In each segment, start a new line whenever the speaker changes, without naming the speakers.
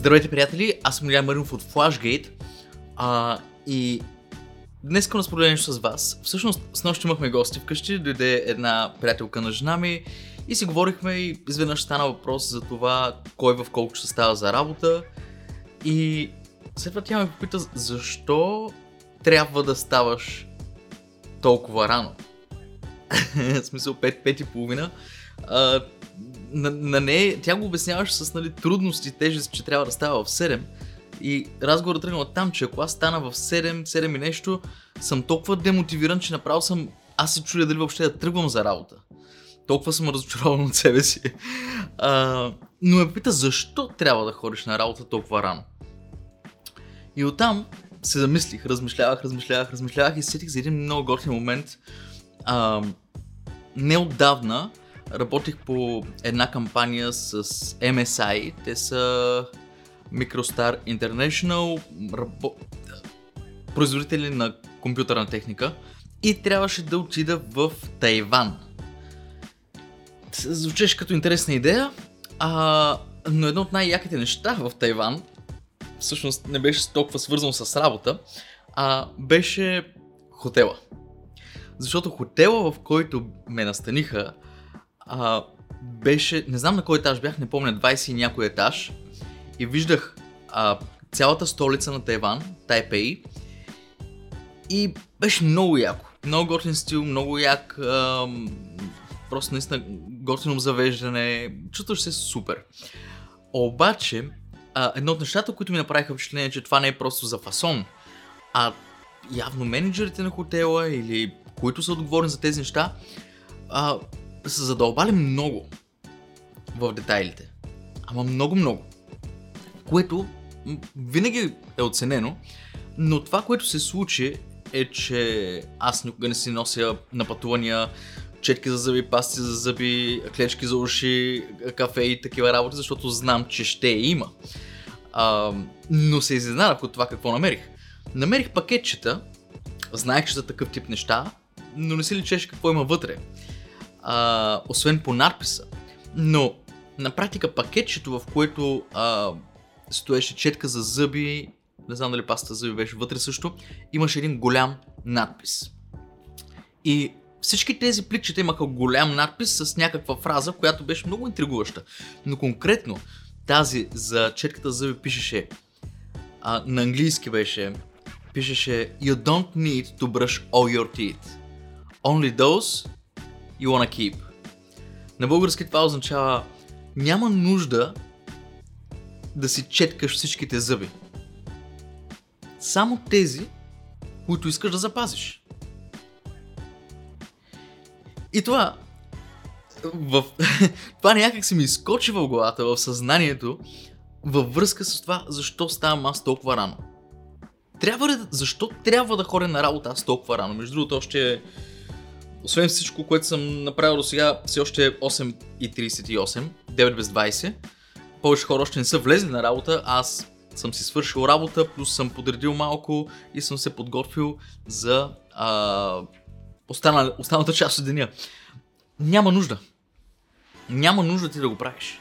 Здравейте, приятели! Аз съм Илян Маринов от Flashgate а, и днес искам да споделя нещо с вас. Всъщност, с нощ имахме гости вкъщи, дойде една приятелка на жена ми и си говорихме и изведнъж стана въпрос за това кой в колко ще става за работа и след това тя ме попита защо трябва да ставаш толкова рано. в смисъл 5, 5 и половина. А, на, на нея, тя го обясняваше с нали, трудности, тежест, че трябва да става в 7. И разговорът тръгна от там, че ако аз стана в 7, 7 и нещо, съм толкова демотивиран, че направо съм... Аз се чудя дали въобще да тръгвам за работа. Толкова съм разочарован от себе си. А, но ме пита защо трябва да ходиш на работа толкова рано. И оттам се замислих, размишлявах, размишлявах, размишлявах и сетих за един много готин момент. А, неотдавна работих по една кампания с MSI. Те са Microstar International, рабо... производители на компютърна техника. И трябваше да отида в Тайван. Звучеше като интересна идея, а, но едно от най-яките неща в Тайван, всъщност не беше толкова свързано с работа, а беше хотела. Защото хотела, в който ме настаниха, а, беше, не знам на кой етаж бях, не помня, 20 и някой етаж и виждах а, цялата столица на Тайван, Тайпей и беше много яко. Много готин стил, много як, а, просто наистина готино завеждане, чувстваш се супер. Обаче, а, едно от нещата, които ми направиха впечатление, че това не е просто за фасон, а явно менеджерите на хотела или които са отговорни за тези неща, а, са задълбали много в детайлите. Ама много-много. Което винаги е оценено, но това, което се случи е, че аз никога не си нося на пътувания четки за зъби, пасти за зъби, клечки за уши, кафе и такива работи, защото знам, че ще има. А, но се изненадах от това какво намерих. Намерих пакетчета, знаех, че за такъв тип неща, но не си личеше какво има вътре а, освен по надписа. Но на практика пакетчето, в което а, стоеше четка за зъби, не знам дали паста зъби беше вътре също, имаше един голям надпис. И всички тези пликчета имаха голям надпис с някаква фраза, която беше много интригуваща. Но конкретно тази за четката зъби пишеше а, на английски беше пишеше You don't need to brush all your teeth. Only those you wanna keep. На български това означава няма нужда да си четкаш всичките зъби. Само тези, които искаш да запазиш. И това в... това някак се ми изкочи в главата, в съзнанието, във връзка с това, защо ставам аз толкова рано. Трябва ли, защо трябва да ходя на работа аз толкова рано? Между другото, още освен всичко, което съм направил до сега, все още е 8.38, 9 без 20. Повече хора още не са влезли на работа, аз съм си свършил работа, плюс съм подредил малко и съм се подготвил за а, останал, останалата част от деня. Няма нужда. Няма нужда ти да го правиш.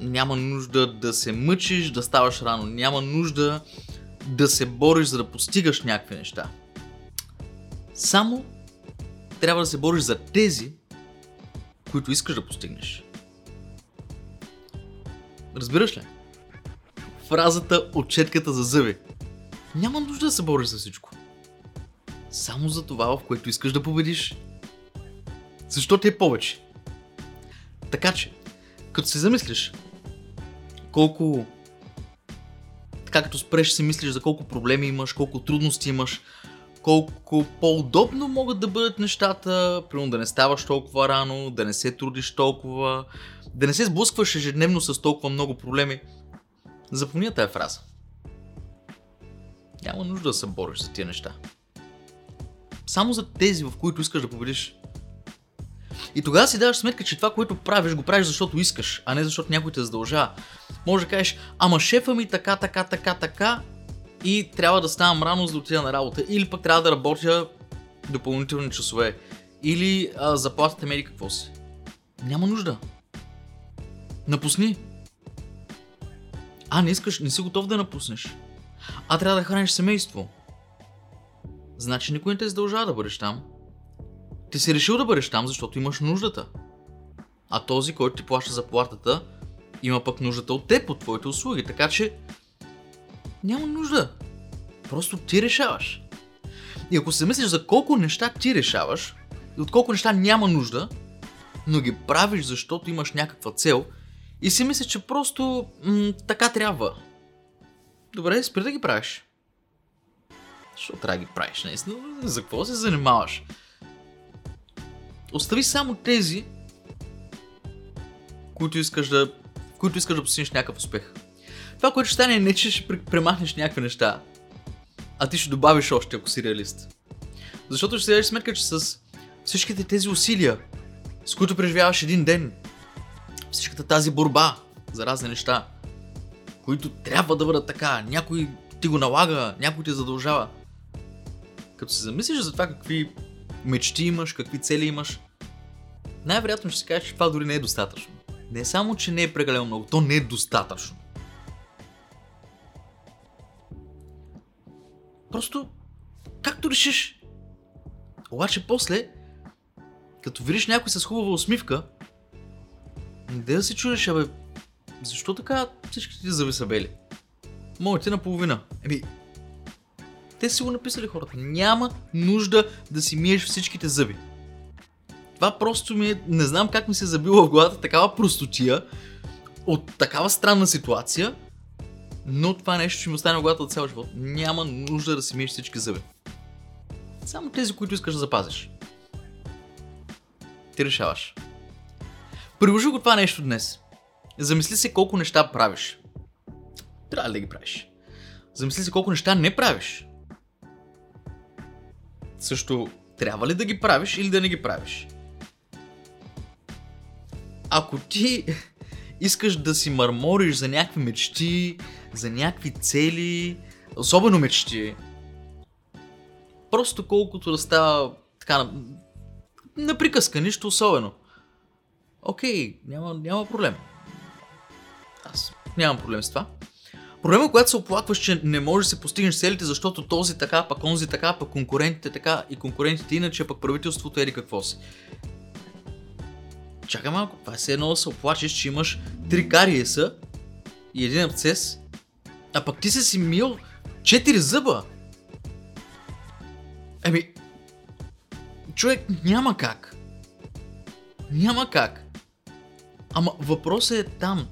Няма нужда да се мъчиш, да ставаш рано. Няма нужда да се бориш, за да постигаш някакви неща. Само трябва да се бориш за тези, които искаш да постигнеш. Разбираш ли? Фразата от четката за зъби. Няма нужда да се бориш за всичко. Само за това, в което искаш да победиш. Защо ти е повече? Така че, като се замислиш, колко така като спреш си мислиш за колко проблеми имаш, колко трудности имаш, колко по-удобно могат да бъдат нещата, примерно да не ставаш толкова рано, да не се трудиш толкова, да не се сблъскваш ежедневно с толкова много проблеми. Запомни тази фраза. Няма нужда да се бориш за тия неща. Само за тези, в които искаш да победиш. И тогава си даваш сметка, че това, което правиш, го правиш защото искаш, а не защото някой те задължава. Може да кажеш, ама шефа ми така, така, така, така, и трябва да ставам рано за да отида на работа. Или пък трябва да работя допълнителни часове. Или а, заплатите мери какво си. Няма нужда. Напусни. А, не искаш, не си готов да напуснеш. А трябва да храниш семейство. Значи никой не те задължава да бъдеш там. Ти си решил да бъдеш там, защото имаш нуждата. А този, който ти плаща заплатата, има пък нуждата от теб, от твоите услуги. Така че няма нужда. Просто ти решаваш. И ако се мислиш за колко неща ти решаваш, и от колко неща няма нужда, но ги правиш, защото имаш някаква цел, и си мислиш, че просто м- така трябва. Добре, спри да ги правиш. Защо трябва да ги правиш, наистина? За какво се занимаваш? Остави само тези, които искаш да, които искаш да постигнеш някакъв успех. Това, което ще стане не, че ще премахнеш някакви неща, а ти ще добавиш още, ако си реалист. Защото ще си дадеш сметка, че с всичките тези усилия, с които преживяваш един ден, всичката тази борба за разни неща, които трябва да бъдат така, някой ти го налага, някой те задължава. Като се замислиш за това какви мечти имаш, какви цели имаш, най-вероятно ще си кажеш, че това дори не е достатъчно. Не само, че не е прекалено много, то не е достатъчно. Просто, както решиш. Обаче после, като видиш някой с хубава усмивка, не да се чудиш, абе, защо така всички ти зъби са бели? Моите наполовина. Еми, те си го написали хората. Няма нужда да си миеш всичките зъби. Това просто ми е... Не знам как ми се е забила в главата такава простотия от такава странна ситуация, но това нещо ще ми остане в от цял живот. Няма нужда да си миеш всички зъби. Само тези, които искаш да запазиш. Ти решаваш. Приложи го това нещо днес. Замисли се колко неща правиш. Трябва ли да ги правиш? Замисли се колко неща не правиш. Също, трябва ли да ги правиш или да не ги правиш? Ако ти искаш да си мърмориш за някакви мечти, за някакви цели, особено мечти, просто колкото да става така на, на приказка, нищо особено. Окей, няма, няма проблем. Аз нямам проблем с това. Проблема, когато се оплакваш, че не можеш да се постигнеш целите, защото този така, пък онзи така, пък конкурентите така и конкурентите иначе, пък правителството еди какво си. Чакай малко, това е едно да се оплачеш, че имаш три кариеса и един абцес, а пък ти си си мил четири зъба. Еми, човек няма как. Няма как. Ама въпросът е там,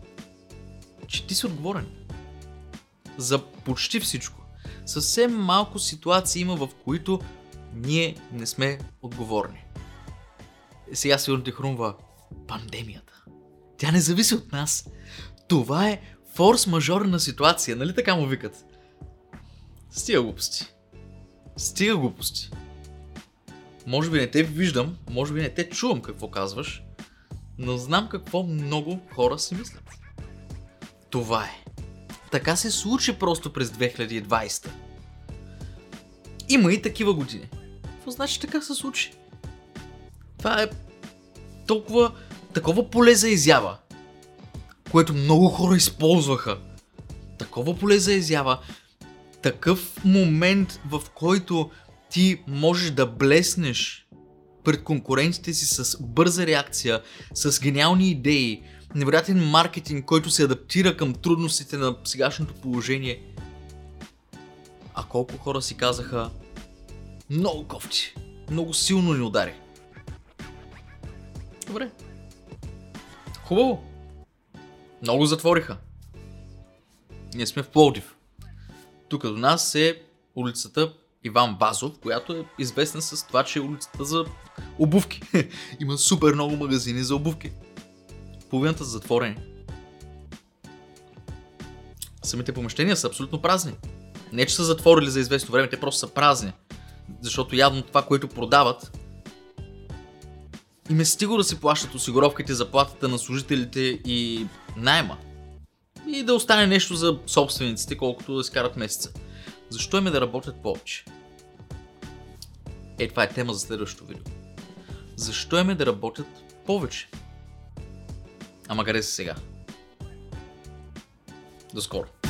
че ти си отговорен. За почти всичко. Съвсем малко ситуации има, в които ние не сме отговорни. Сега сигурно ти хрумва пандемията. Тя не зависи от нас. Това е форс-мажорна ситуация, нали така му викат? Стига глупости. Стига глупости. Може би не те виждам, може би не те чувам какво казваш, но знам какво много хора си мислят. Това е. Така се случи просто през 2020. Има и такива години. Какво значи така се случи? Това е толкова такова поле за изява, което много хора използваха. Такова поле за изява, такъв момент, в който ти можеш да блеснеш пред конкурентите си с бърза реакция, с гениални идеи, невероятен маркетинг, който се адаптира към трудностите на сегашното положение. А колко хора си казаха много кофти, много силно ни удари. Добре. Хубаво. Много затвориха. Ние сме в Пловдив. Тук до нас е улицата Иван Вазов, която е известна с това, че е улицата за обувки. Има супер много магазини за обувки. Половината са затворени. Самите помещения са абсолютно празни. Не, че са затворили за известно време, те просто са празни. Защото явно това, което продават, им е стиго да си плащат осигуровките, заплатата на служителите и найма. И да остане нещо за собствениците, колкото да си карат месеца. Защо им е да работят повече? Е, това е тема за следващото видео. Защо им е да работят повече? Ама къде са сега? До скоро!